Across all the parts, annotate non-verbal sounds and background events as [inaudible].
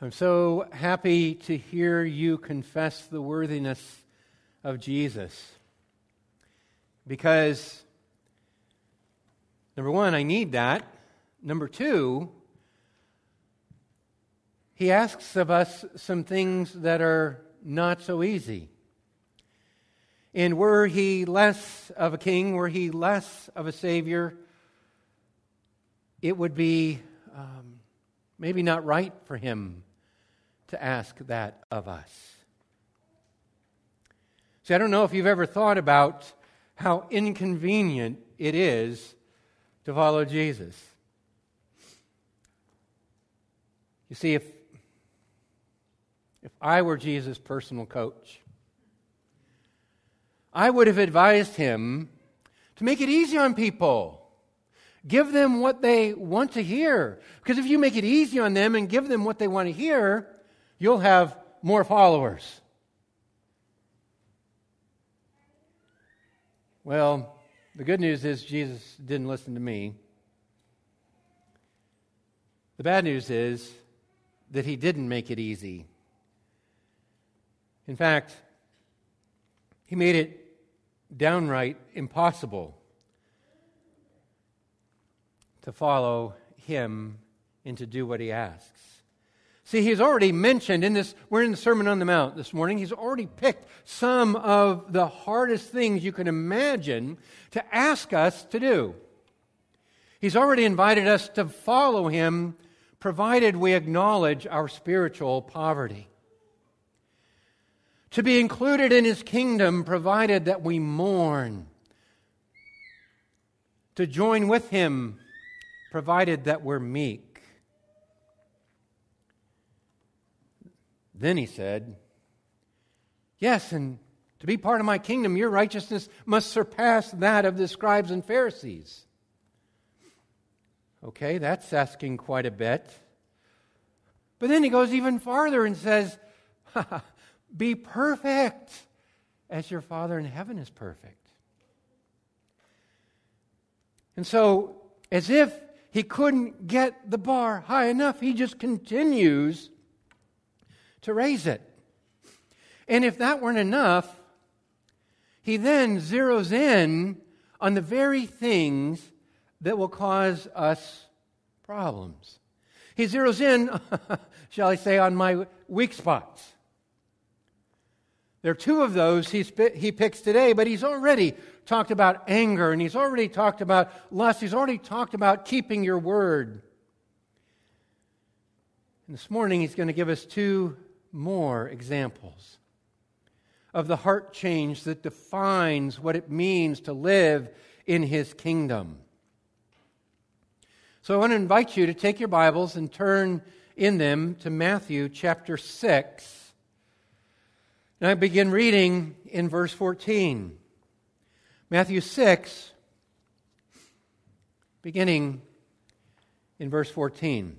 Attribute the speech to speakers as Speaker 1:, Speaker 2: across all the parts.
Speaker 1: I'm so happy to hear you confess the worthiness of Jesus. Because, number one, I need that. Number two, he asks of us some things that are not so easy. And were he less of a king, were he less of a savior, it would be um, maybe not right for him to ask that of us. See, I don't know if you've ever thought about how inconvenient it is to follow Jesus. You see, if, if I were Jesus' personal coach, I would have advised him to make it easy on people. Give them what they want to hear. Because if you make it easy on them and give them what they want to hear, you'll have more followers. Well, the good news is Jesus didn't listen to me. The bad news is that he didn't make it easy. In fact, he made it downright impossible to follow him and to do what he asks. See, he's already mentioned in this, we're in the Sermon on the Mount this morning, he's already picked some of the hardest things you can imagine to ask us to do. He's already invited us to follow him, provided we acknowledge our spiritual poverty. To be included in his kingdom, provided that we mourn. To join with him, provided that we're meek. Then he said, Yes, and to be part of my kingdom, your righteousness must surpass that of the scribes and Pharisees. Okay, that's asking quite a bit. But then he goes even farther and says, [laughs] Be perfect as your Father in heaven is perfect. And so, as if he couldn't get the bar high enough, he just continues to raise it. And if that weren't enough, he then zeroes in on the very things that will cause us problems. He zeroes in, [laughs] shall I say, on my weak spots. There are two of those he, he picks today, but he's already talked about anger and he's already talked about lust. He's already talked about keeping your word. And this morning he's going to give us two more examples of the heart change that defines what it means to live in his kingdom. So I want to invite you to take your Bibles and turn in them to Matthew chapter 6. And I begin reading in verse 14. Matthew 6, beginning in verse 14.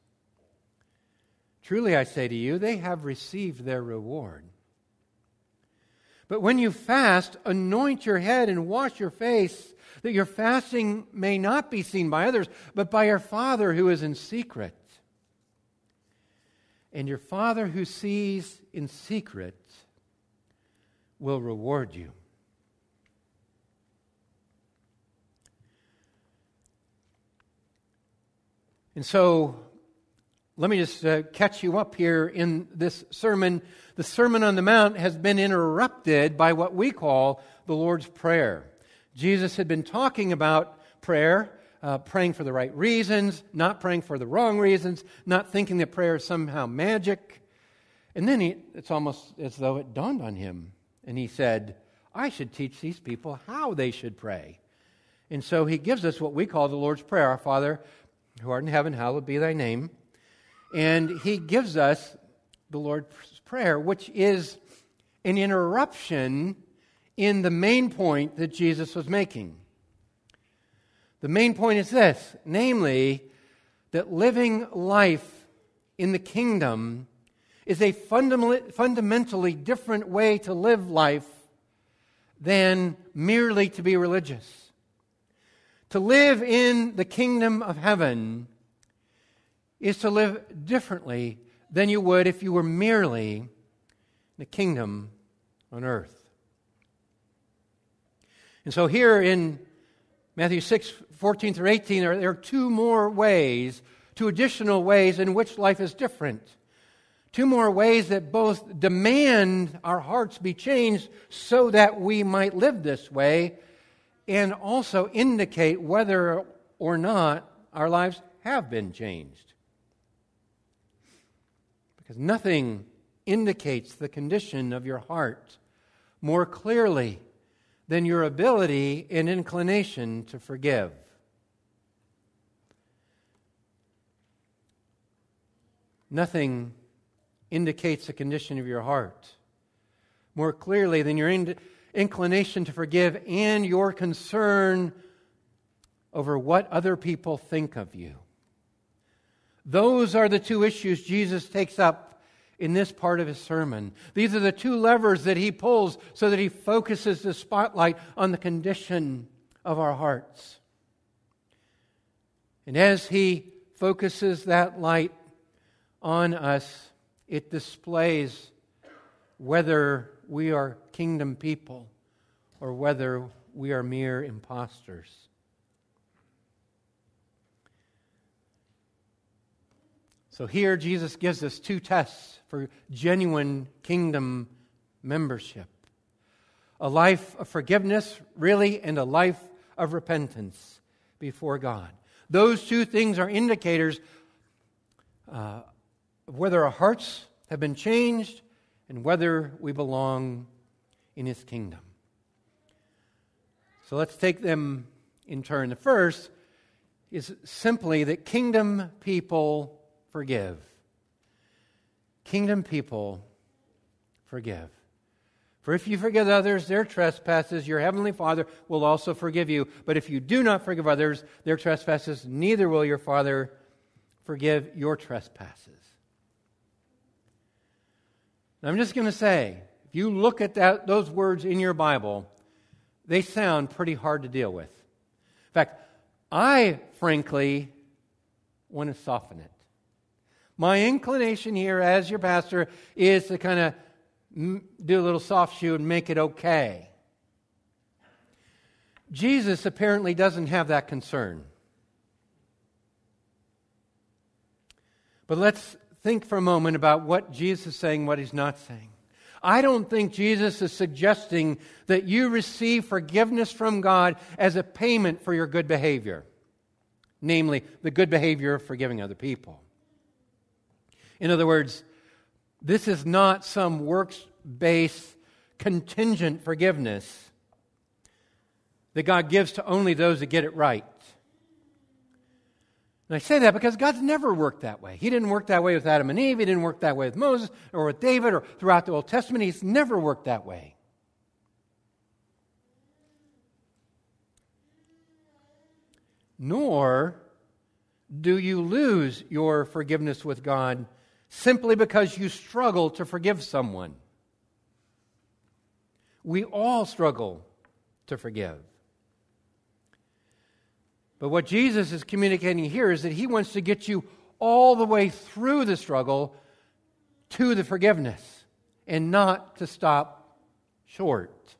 Speaker 1: Truly I say to you, they have received their reward. But when you fast, anoint your head and wash your face, that your fasting may not be seen by others, but by your Father who is in secret. And your Father who sees in secret will reward you. And so, let me just uh, catch you up here in this sermon. The Sermon on the Mount has been interrupted by what we call the Lord's Prayer. Jesus had been talking about prayer, uh, praying for the right reasons, not praying for the wrong reasons, not thinking that prayer is somehow magic. And then he, it's almost as though it dawned on him. And he said, I should teach these people how they should pray. And so he gives us what we call the Lord's Prayer Our Father, who art in heaven, hallowed be thy name. And he gives us the Lord's Prayer, which is an interruption in the main point that Jesus was making. The main point is this namely, that living life in the kingdom is a fundamentally different way to live life than merely to be religious. To live in the kingdom of heaven is to live differently than you would if you were merely in the kingdom on earth. And so here in Matthew 6, 14 through 18, there are two more ways, two additional ways in which life is different. Two more ways that both demand our hearts be changed so that we might live this way and also indicate whether or not our lives have been changed. Because nothing indicates the condition of your heart more clearly than your ability and inclination to forgive. Nothing indicates the condition of your heart more clearly than your in- inclination to forgive and your concern over what other people think of you. Those are the two issues Jesus takes up in this part of his sermon. These are the two levers that he pulls so that he focuses the spotlight on the condition of our hearts. And as he focuses that light on us, it displays whether we are kingdom people or whether we are mere impostors. So here, Jesus gives us two tests for genuine kingdom membership a life of forgiveness, really, and a life of repentance before God. Those two things are indicators uh, of whether our hearts have been changed and whether we belong in His kingdom. So let's take them in turn. The first is simply that kingdom people forgive. Kingdom people forgive. For if you forgive others their trespasses, your heavenly Father will also forgive you. But if you do not forgive others their trespasses, neither will your Father forgive your trespasses. Now, I'm just going to say, if you look at that, those words in your Bible, they sound pretty hard to deal with. In fact, I frankly want to soften it. My inclination here as your pastor is to kind of do a little soft shoe and make it okay. Jesus apparently doesn't have that concern. But let's think for a moment about what Jesus is saying, what he's not saying. I don't think Jesus is suggesting that you receive forgiveness from God as a payment for your good behavior, namely, the good behavior of forgiving other people. In other words, this is not some works based contingent forgiveness that God gives to only those that get it right. And I say that because God's never worked that way. He didn't work that way with Adam and Eve. He didn't work that way with Moses or with David or throughout the Old Testament. He's never worked that way. Nor do you lose your forgiveness with God simply because you struggle to forgive someone. We all struggle to forgive. But what Jesus is communicating here is that he wants to get you all the way through the struggle to the forgiveness and not to stop short.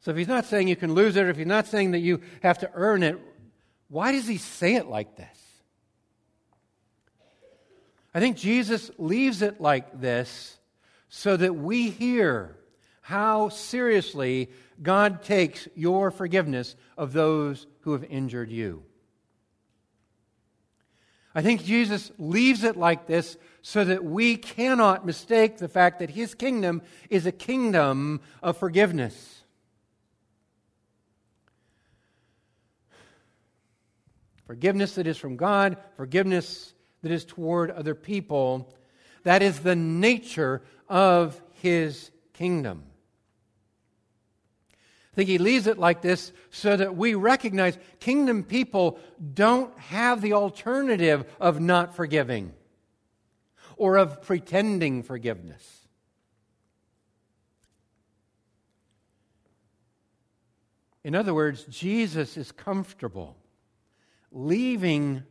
Speaker 1: So if he's not saying you can lose it, or if he's not saying that you have to earn it, why does he say it like this? I think Jesus leaves it like this so that we hear how seriously God takes your forgiveness of those who have injured you. I think Jesus leaves it like this so that we cannot mistake the fact that his kingdom is a kingdom of forgiveness. Forgiveness that is from God, forgiveness that is toward other people. That is the nature of his kingdom. I think he leaves it like this so that we recognize kingdom people don't have the alternative of not forgiving or of pretending forgiveness. In other words, Jesus is comfortable leaving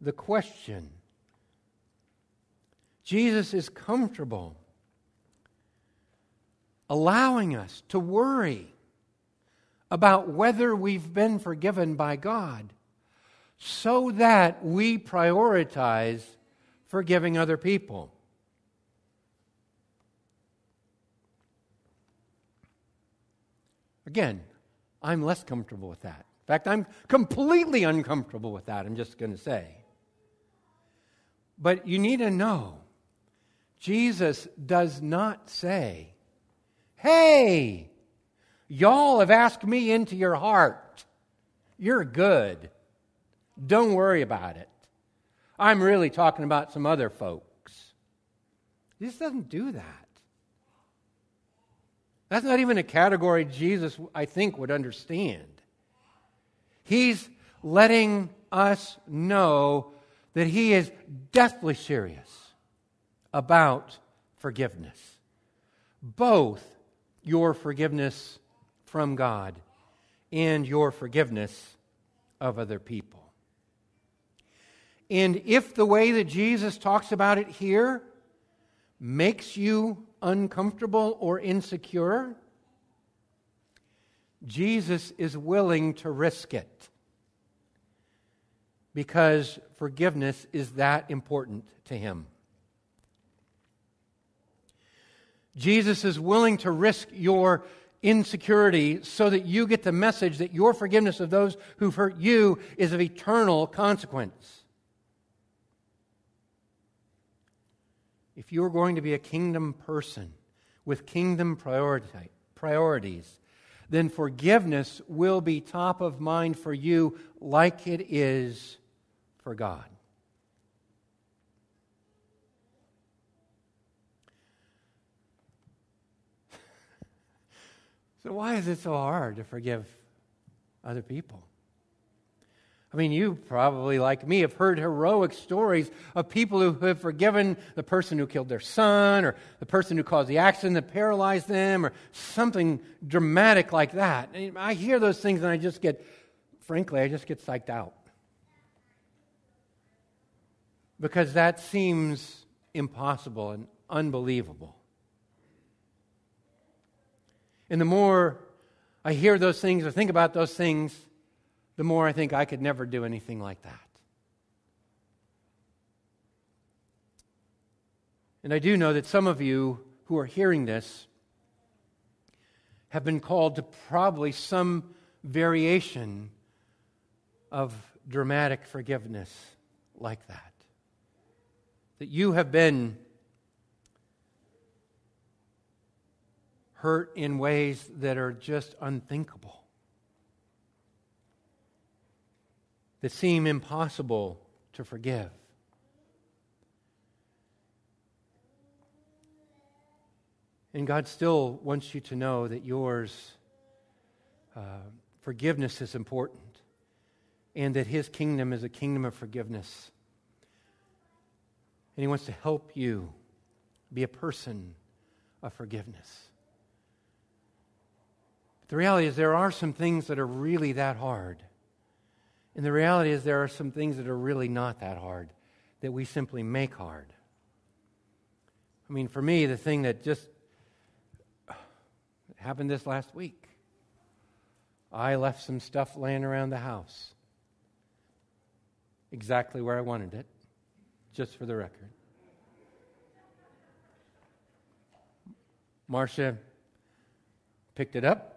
Speaker 1: the question. Jesus is comfortable allowing us to worry about whether we've been forgiven by God so that we prioritize forgiving other people. Again, I'm less comfortable with that. In fact, I'm completely uncomfortable with that, I'm just going to say. But you need to know Jesus does not say, Hey, y'all have asked me into your heart. You're good. Don't worry about it. I'm really talking about some other folks. He just doesn't do that. That's not even a category Jesus, I think, would understand. He's letting us know that he is deathly serious about forgiveness, both your forgiveness from God and your forgiveness of other people. And if the way that Jesus talks about it here makes you uncomfortable or insecure, Jesus is willing to risk it because forgiveness is that important to him. Jesus is willing to risk your insecurity so that you get the message that your forgiveness of those who've hurt you is of eternal consequence. If you're going to be a kingdom person with kingdom priorities, then forgiveness will be top of mind for you like it is for God. So, why is it so hard to forgive other people? I mean, you probably, like me, have heard heroic stories of people who have forgiven the person who killed their son, or the person who caused the accident that paralyzed them, or something dramatic like that. And I hear those things and I just get, frankly, I just get psyched out. Because that seems impossible and unbelievable. And the more I hear those things or think about those things, the more I think I could never do anything like that. And I do know that some of you who are hearing this have been called to probably some variation of dramatic forgiveness like that. That you have been hurt in ways that are just unthinkable, that seem impossible to forgive. And God still wants you to know that yours uh, forgiveness is important and that His kingdom is a kingdom of forgiveness. And He wants to help you be a person of forgiveness. The reality is, there are some things that are really that hard. And the reality is, there are some things that are really not that hard that we simply make hard. I mean, for me, the thing that just happened this last week, I left some stuff laying around the house exactly where I wanted it, just for the record. Marcia picked it up,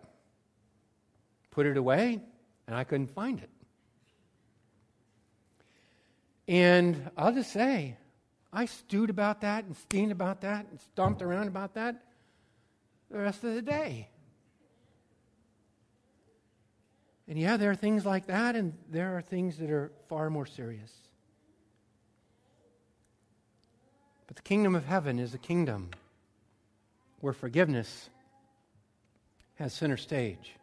Speaker 1: put it away, and I couldn't find it. And I'll just say, I stewed about that and steamed about that and stomped around about that the rest of the day. And yeah, there are things like that, and there are things that are far more serious. But the kingdom of heaven is a kingdom where forgiveness has center stage.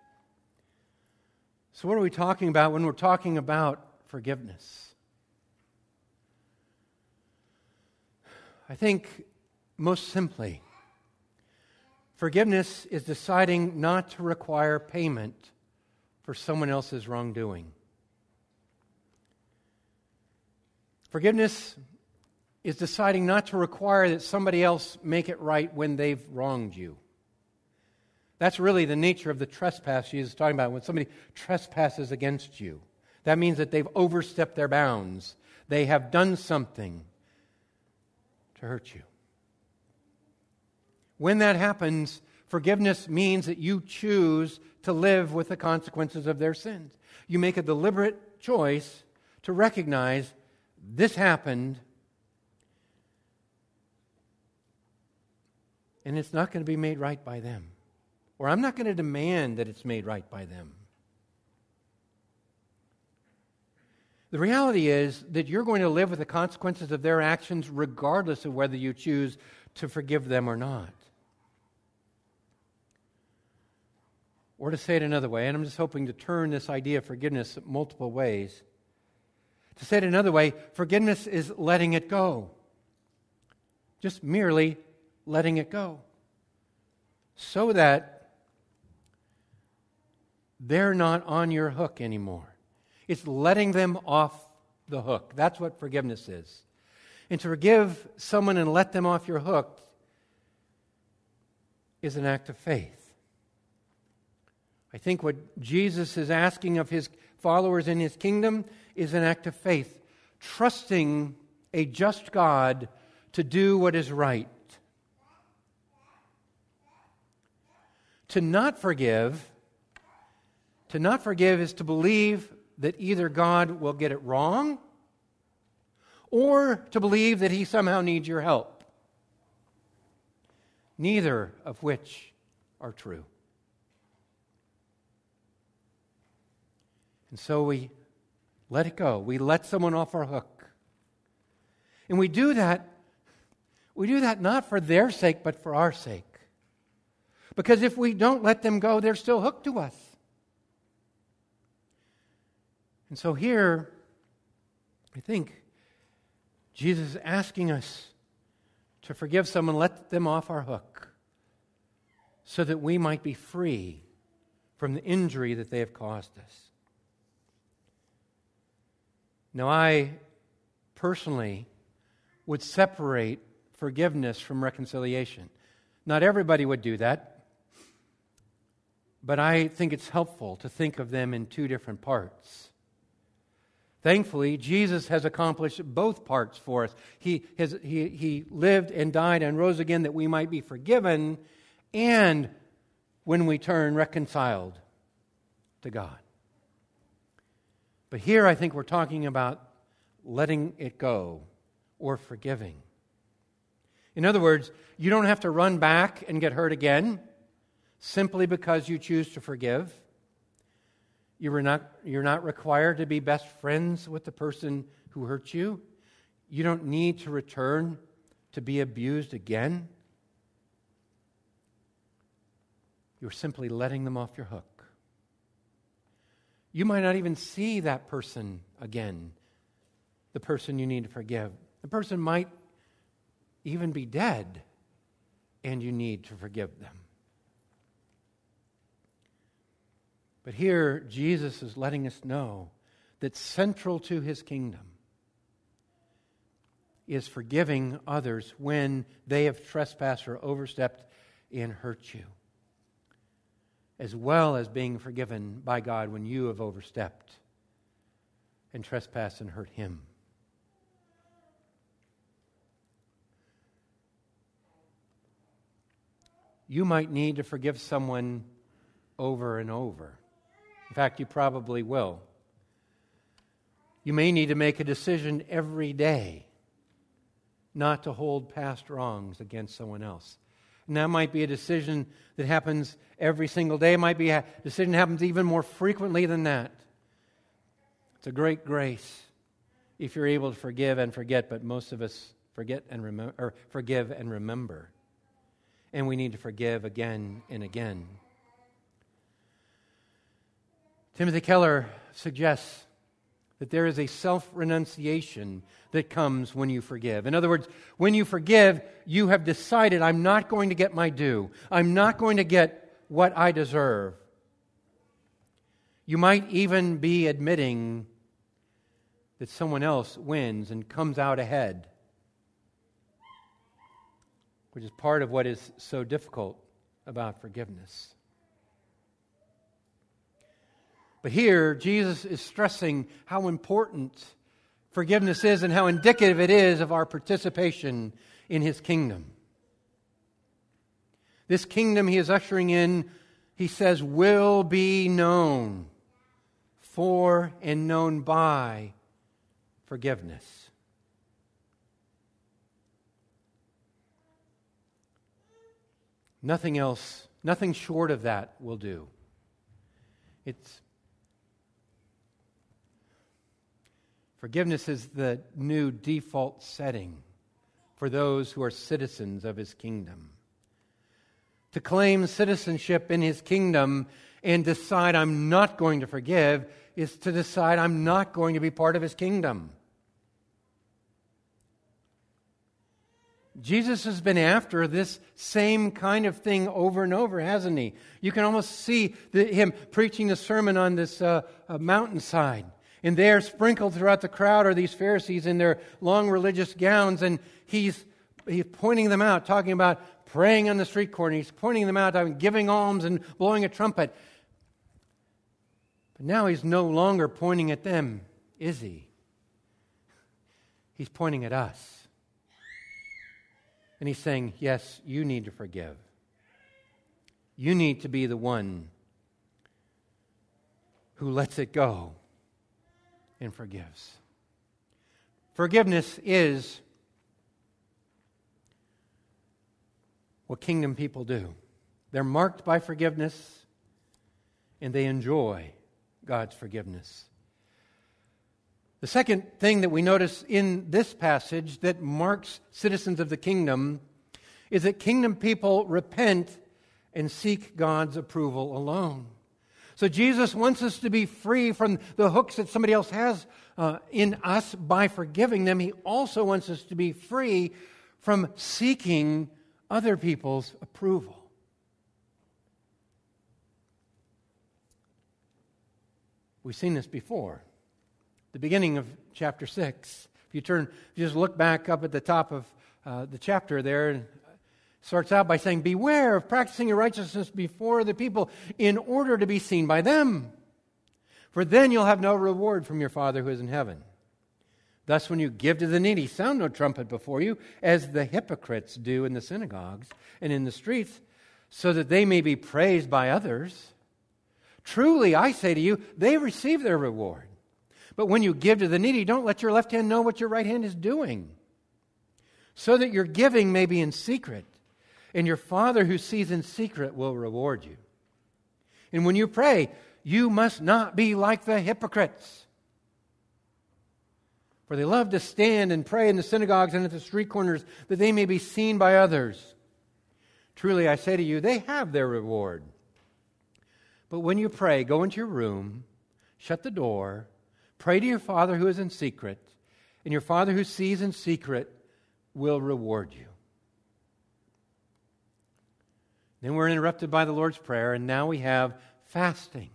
Speaker 1: So, what are we talking about when we're talking about forgiveness? I think most simply, forgiveness is deciding not to require payment for someone else's wrongdoing. Forgiveness is deciding not to require that somebody else make it right when they've wronged you. That's really the nature of the trespass Jesus is talking about. When somebody trespasses against you, that means that they've overstepped their bounds. They have done something to hurt you. When that happens, forgiveness means that you choose to live with the consequences of their sins. You make a deliberate choice to recognize this happened and it's not going to be made right by them. Or I'm not going to demand that it's made right by them. The reality is that you're going to live with the consequences of their actions regardless of whether you choose to forgive them or not. Or to say it another way, and I'm just hoping to turn this idea of forgiveness multiple ways. To say it another way, forgiveness is letting it go. Just merely letting it go. So that they're not on your hook anymore. It's letting them off the hook. That's what forgiveness is. And to forgive someone and let them off your hook is an act of faith. I think what Jesus is asking of his followers in his kingdom is an act of faith, trusting a just God to do what is right. To not forgive, to not forgive is to believe that either God will get it wrong or to believe that he somehow needs your help. Neither of which are true. And so we let it go. We let someone off our hook. And we do that we do that not for their sake but for our sake. Because if we don't let them go, they're still hooked to us. And so here, I think Jesus is asking us to forgive someone, let them off our hook, so that we might be free from the injury that they have caused us. Now, I personally would separate forgiveness from reconciliation. Not everybody would do that but I think it's helpful to think of them in two different parts. Thankfully, Jesus has accomplished both parts for us. He, has, he, he lived and died and rose again that we might be forgiven, and when we turn, reconciled to God. But here I think we're talking about letting it go or forgiving. In other words, you don't have to run back and get hurt again simply because you choose to forgive. You are not, you're not required to be best friends with the person who hurt you. You don't need to return to be abused again. You're simply letting them off your hook. You might not even see that person again, the person you need to forgive. The person might even be dead, and you need to forgive them. But here, Jesus is letting us know that central to his kingdom is forgiving others when they have trespassed or overstepped and hurt you, as well as being forgiven by God when you have overstepped and trespassed and hurt him. You might need to forgive someone over and over. In fact, you probably will. You may need to make a decision every day not to hold past wrongs against someone else. And that might be a decision that happens every single day. It might be a decision that happens even more frequently than that. It's a great grace if you're able to forgive and forget, but most of us forget and remember, or forgive and remember. And we need to forgive again and again. Timothy Keller suggests that there is a self renunciation that comes when you forgive. In other words, when you forgive, you have decided, I'm not going to get my due, I'm not going to get what I deserve. You might even be admitting that someone else wins and comes out ahead, which is part of what is so difficult about forgiveness. But here, Jesus is stressing how important forgiveness is and how indicative it is of our participation in his kingdom. This kingdom he is ushering in, he says, will be known for and known by forgiveness. Nothing else, nothing short of that will do. It's Forgiveness is the new default setting for those who are citizens of his kingdom. To claim citizenship in his kingdom and decide I'm not going to forgive is to decide I'm not going to be part of his kingdom. Jesus has been after this same kind of thing over and over, hasn't he? You can almost see the, him preaching the sermon on this uh, uh, mountainside. And there, sprinkled throughout the crowd, are these Pharisees in their long religious gowns, and he's, he's pointing them out, talking about praying on the street corner. He's pointing them out, giving alms and blowing a trumpet. But now he's no longer pointing at them, is he? He's pointing at us. And he's saying, Yes, you need to forgive. You need to be the one who lets it go and forgives. Forgiveness is what kingdom people do. They're marked by forgiveness and they enjoy God's forgiveness. The second thing that we notice in this passage that marks citizens of the kingdom is that kingdom people repent and seek God's approval alone. So Jesus wants us to be free from the hooks that somebody else has uh, in us by forgiving them. He also wants us to be free from seeking other people's approval. We've seen this before. The beginning of chapter 6. If you turn, if you just look back up at the top of uh, the chapter there, starts out by saying, Beware of practicing your righteousness before the people in order to be seen by them. For then you'll have no reward from your Father who is in heaven. Thus, when you give to the needy, sound no trumpet before you, as the hypocrites do in the synagogues and in the streets, so that they may be praised by others. Truly, I say to you, they receive their reward. But when you give to the needy, don't let your left hand know what your right hand is doing, so that your giving may be in secret and your Father who sees in secret will reward you. And when you pray, you must not be like the hypocrites. For they love to stand and pray in the synagogues and at the street corners that they may be seen by others. Truly, I say to you, they have their reward. But when you pray, go into your room, shut the door, pray to your Father who is in secret, and your Father who sees in secret will reward you. Then we're interrupted by the Lord's Prayer, and now we have fasting.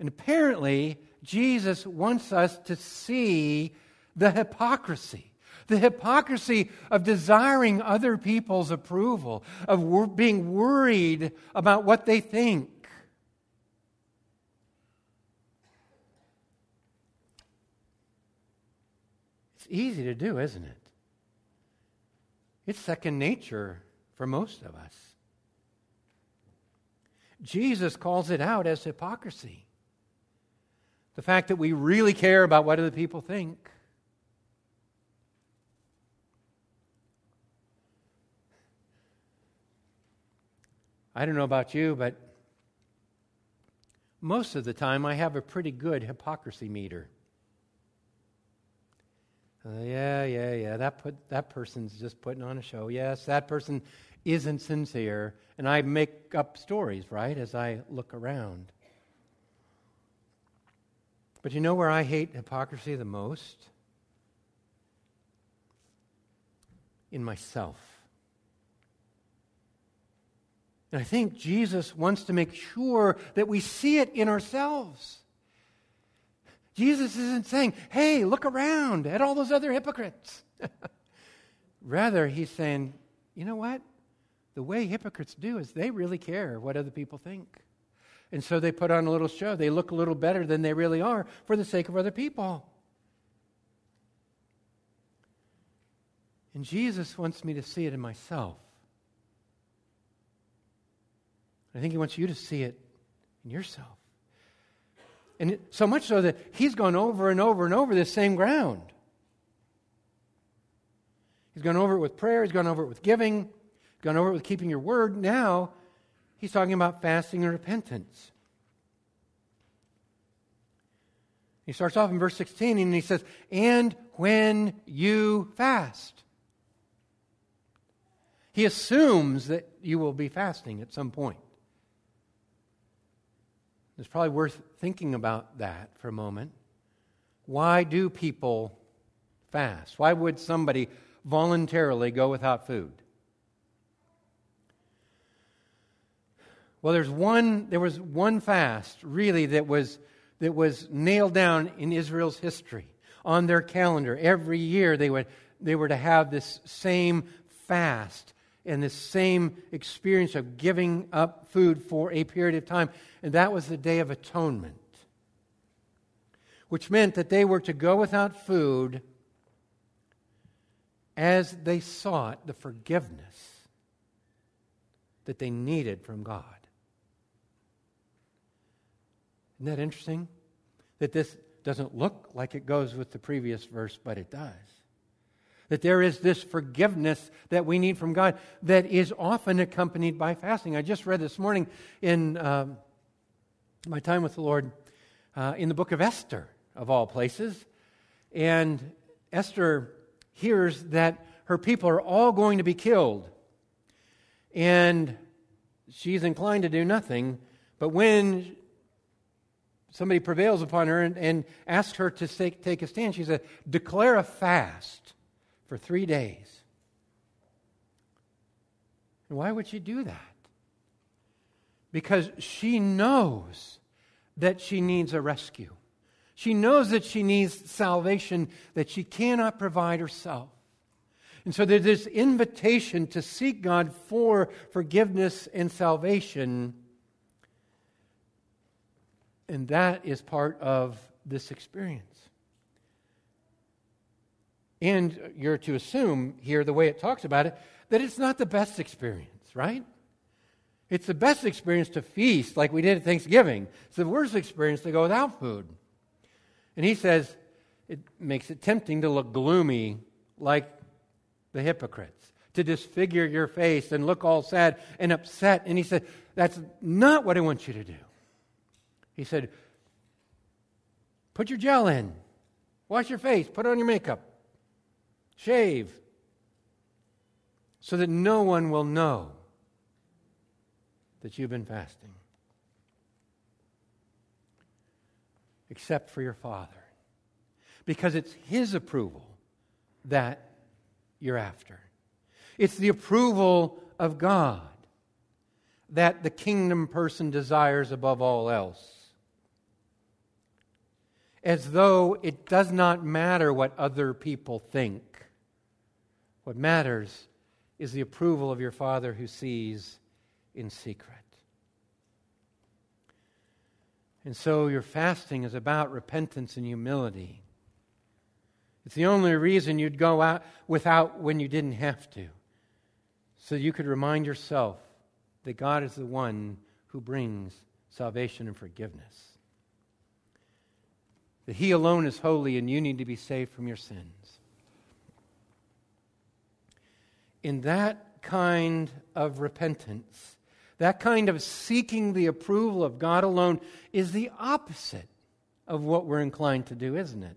Speaker 1: And apparently, Jesus wants us to see the hypocrisy. The hypocrisy of desiring other people's approval, of wor- being worried about what they think. It's easy to do, isn't it? It's second nature for most of us. Jesus calls it out as hypocrisy. The fact that we really care about what other people think. I don't know about you, but most of the time I have a pretty good hypocrisy meter. Uh, yeah, yeah, yeah. That put that person's just putting on a show. Yes, that person isn't sincere, and I make up stories, right, as I look around. But you know where I hate hypocrisy the most? In myself. And I think Jesus wants to make sure that we see it in ourselves. Jesus isn't saying, hey, look around at all those other hypocrites. [laughs] Rather, he's saying, you know what? The way hypocrites do is they really care what other people think. And so they put on a little show. They look a little better than they really are for the sake of other people. And Jesus wants me to see it in myself. I think he wants you to see it in yourself. And so much so that he's gone over and over and over this same ground. He's gone over it with prayer, he's gone over it with giving, gone over it with keeping your word. Now, he's talking about fasting and repentance. He starts off in verse 16 and he says, And when you fast. He assumes that you will be fasting at some point. It's probably worth thinking about that for a moment. Why do people fast? Why would somebody voluntarily go without food? Well, there's one, there was one fast, really, that was, that was nailed down in Israel's history. On their calendar, every year they, would, they were to have this same fast and this same experience of giving up food for a period of time. And that was the Day of Atonement, which meant that they were to go without food as they sought the forgiveness that they needed from God. Isn't that interesting? That this doesn't look like it goes with the previous verse, but it does. That there is this forgiveness that we need from God that is often accompanied by fasting. I just read this morning in um, my time with the Lord uh, in the book of Esther, of all places. And Esther hears that her people are all going to be killed. And she's inclined to do nothing. But when somebody prevails upon her and, and asks her to take, take a stand, she said, Declare a fast for three days. And why would she do that? Because she knows that she needs a rescue. She knows that she needs salvation that she cannot provide herself. And so there's this invitation to seek God for forgiveness and salvation. And that is part of this experience. And you're to assume here, the way it talks about it, that it's not the best experience, right? It's the best experience to feast like we did at Thanksgiving. It's the worst experience to go without food. And he says it makes it tempting to look gloomy like the hypocrites, to disfigure your face and look all sad and upset. And he said, That's not what I want you to do. He said, Put your gel in, wash your face, put on your makeup, Shave so that no one will know that you've been fasting except for your Father. Because it's His approval that you're after. It's the approval of God that the kingdom person desires above all else. As though it does not matter what other people think what matters is the approval of your Father who sees in secret. And so your fasting is about repentance and humility. It's the only reason you'd go out without when you didn't have to. So you could remind yourself that God is the one who brings salvation and forgiveness. That He alone is holy and you need to be saved from your sins. in that kind of repentance That kind of seeking the approval of God alone is the opposite of what we're inclined to do, isn't it?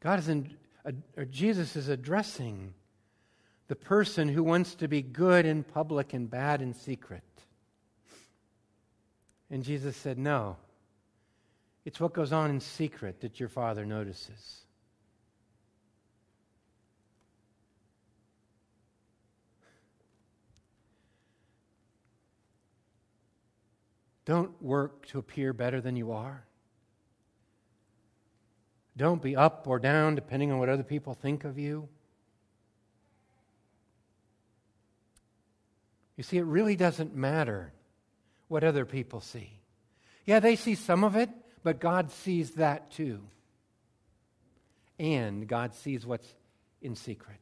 Speaker 1: God is in, or Jesus is addressing the person who wants to be good in public and bad in secret. And Jesus said, No. It's what goes on in secret that your Father notices. Don't work to appear better than you are. Don't be up or down depending on what other people think of you. You see, it really doesn't matter what other people see. Yeah, they see some of it, but God sees that too. And God sees what's in secret.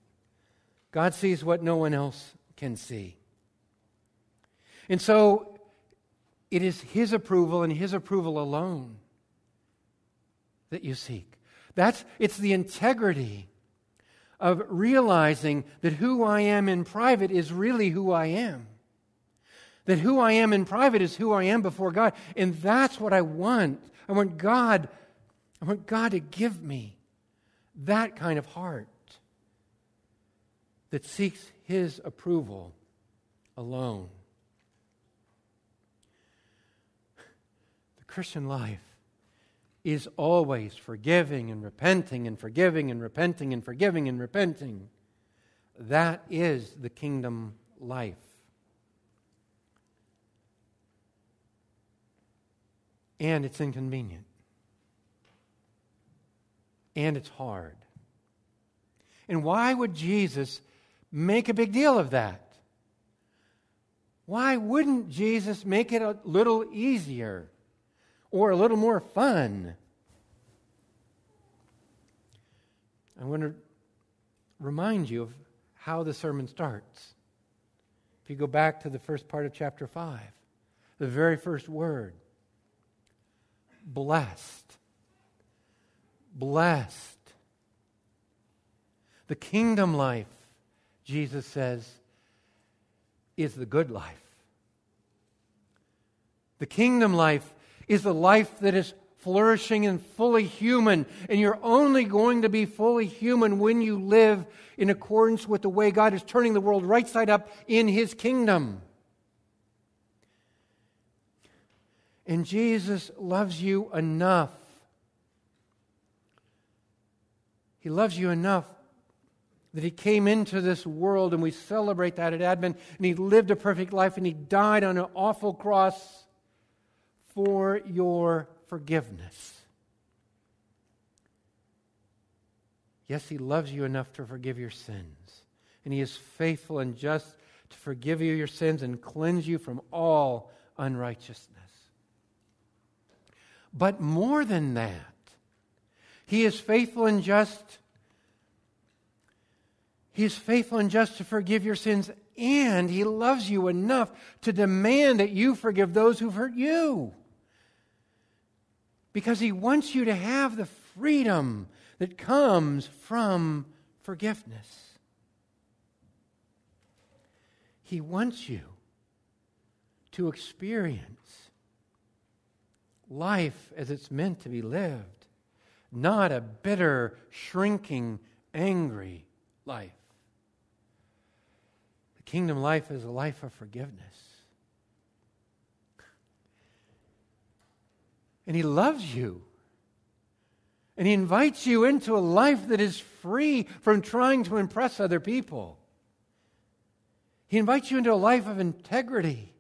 Speaker 1: God sees what no one else can see. And so it is His approval and His approval alone that you seek. That's, it's the integrity of realizing that who I am in private is really who I am. That who I am in private is who I am before God. And that's what I want. I want God, I want God to give me that kind of heart that seeks his approval alone. The Christian life is always forgiving and repenting and forgiving and repenting and forgiving and repenting. That is the kingdom life. And it's inconvenient. And it's hard. And why would Jesus make a big deal of that? Why wouldn't Jesus make it a little easier? or a little more fun. I want to remind you of how the sermon starts. If you go back to the first part of chapter 5, the very first word blessed. Blessed. The kingdom life, Jesus says, is the good life. The kingdom life is the life that is flourishing and fully human. And you're only going to be fully human when you live in accordance with the way God is turning the world right side up in His kingdom. And Jesus loves you enough. He loves you enough that He came into this world, and we celebrate that at Advent, and He lived a perfect life, and He died on an awful cross for your forgiveness. Yes, He loves you enough to forgive your sins. And He is faithful and just to forgive you your sins and cleanse you from all unrighteousness. But more than that, He is faithful and just. He is faithful and just to forgive your sins, and He loves you enough to demand that you forgive those who've hurt you because He wants you to have the freedom that comes from forgiveness. He wants you to experience life as it's meant to be lived, not a bitter, shrinking, angry life. The kingdom life is a life of forgiveness. And He loves you. And He invites you into a life that is free from trying to impress other people. He invites you into a life of integrity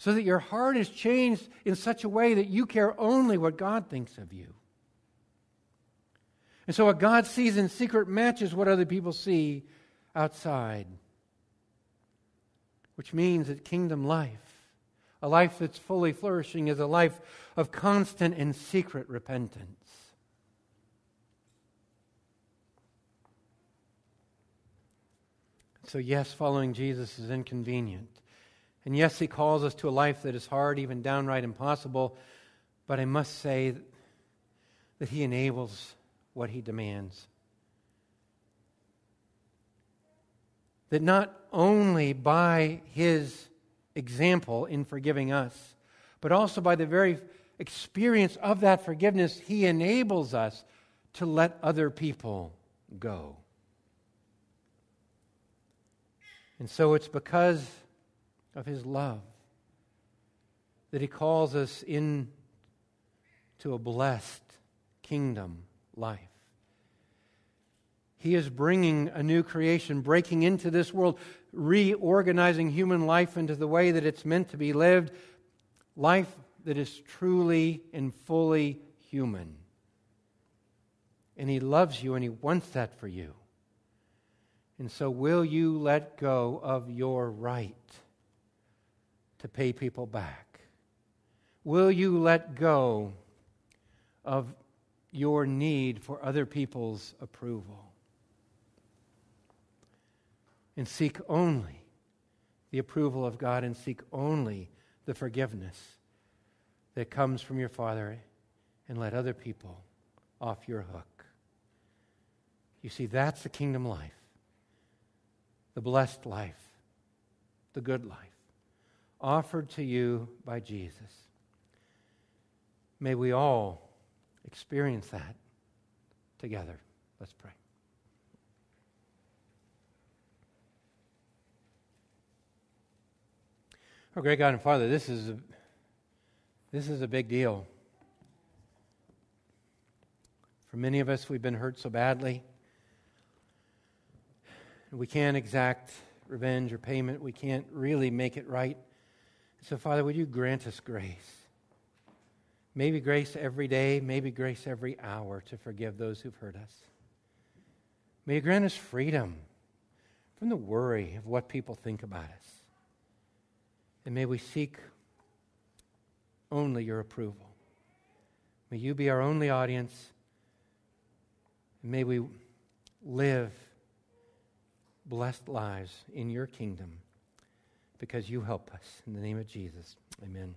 Speaker 1: so that your heart is changed in such a way that you care only what God thinks of you. And so, what God sees in secret matches what other people see outside, which means that kingdom life a life that's fully flourishing is a life of constant and secret repentance. So, yes, following Jesus is inconvenient. And yes, he calls us to a life that is hard, even downright impossible. But I must say that he enables what he demands. that not only by his example in forgiving us, but also by the very experience of that forgiveness, he enables us to let other people go. And so it's because of his love that he calls us into a blessed kingdom life. He is bringing a new creation, breaking into this world, reorganizing human life into the way that it's meant to be lived, life that is truly and fully human. And He loves you and He wants that for you. And so, will you let go of your right to pay people back? Will you let go of your need for other people's approval? and seek only the approval of God and seek only the forgiveness that comes from your Father and let other people off your hook. You see, that's the kingdom life, the blessed life, the good life, offered to you by Jesus. May we all experience that together. Let's pray. Oh, great God and Father, this is a, this is a big deal. For many of us, we've been hurt so badly. We can't exact revenge or payment. We can't really make it right. So, Father, would you grant us grace? Maybe grace every day, maybe grace every hour to forgive those who've hurt us. May you grant us freedom from the worry of what people think about us. And may we seek only your approval. May you be our only audience. And may we live blessed lives in your kingdom because you help us. In the name of Jesus, amen.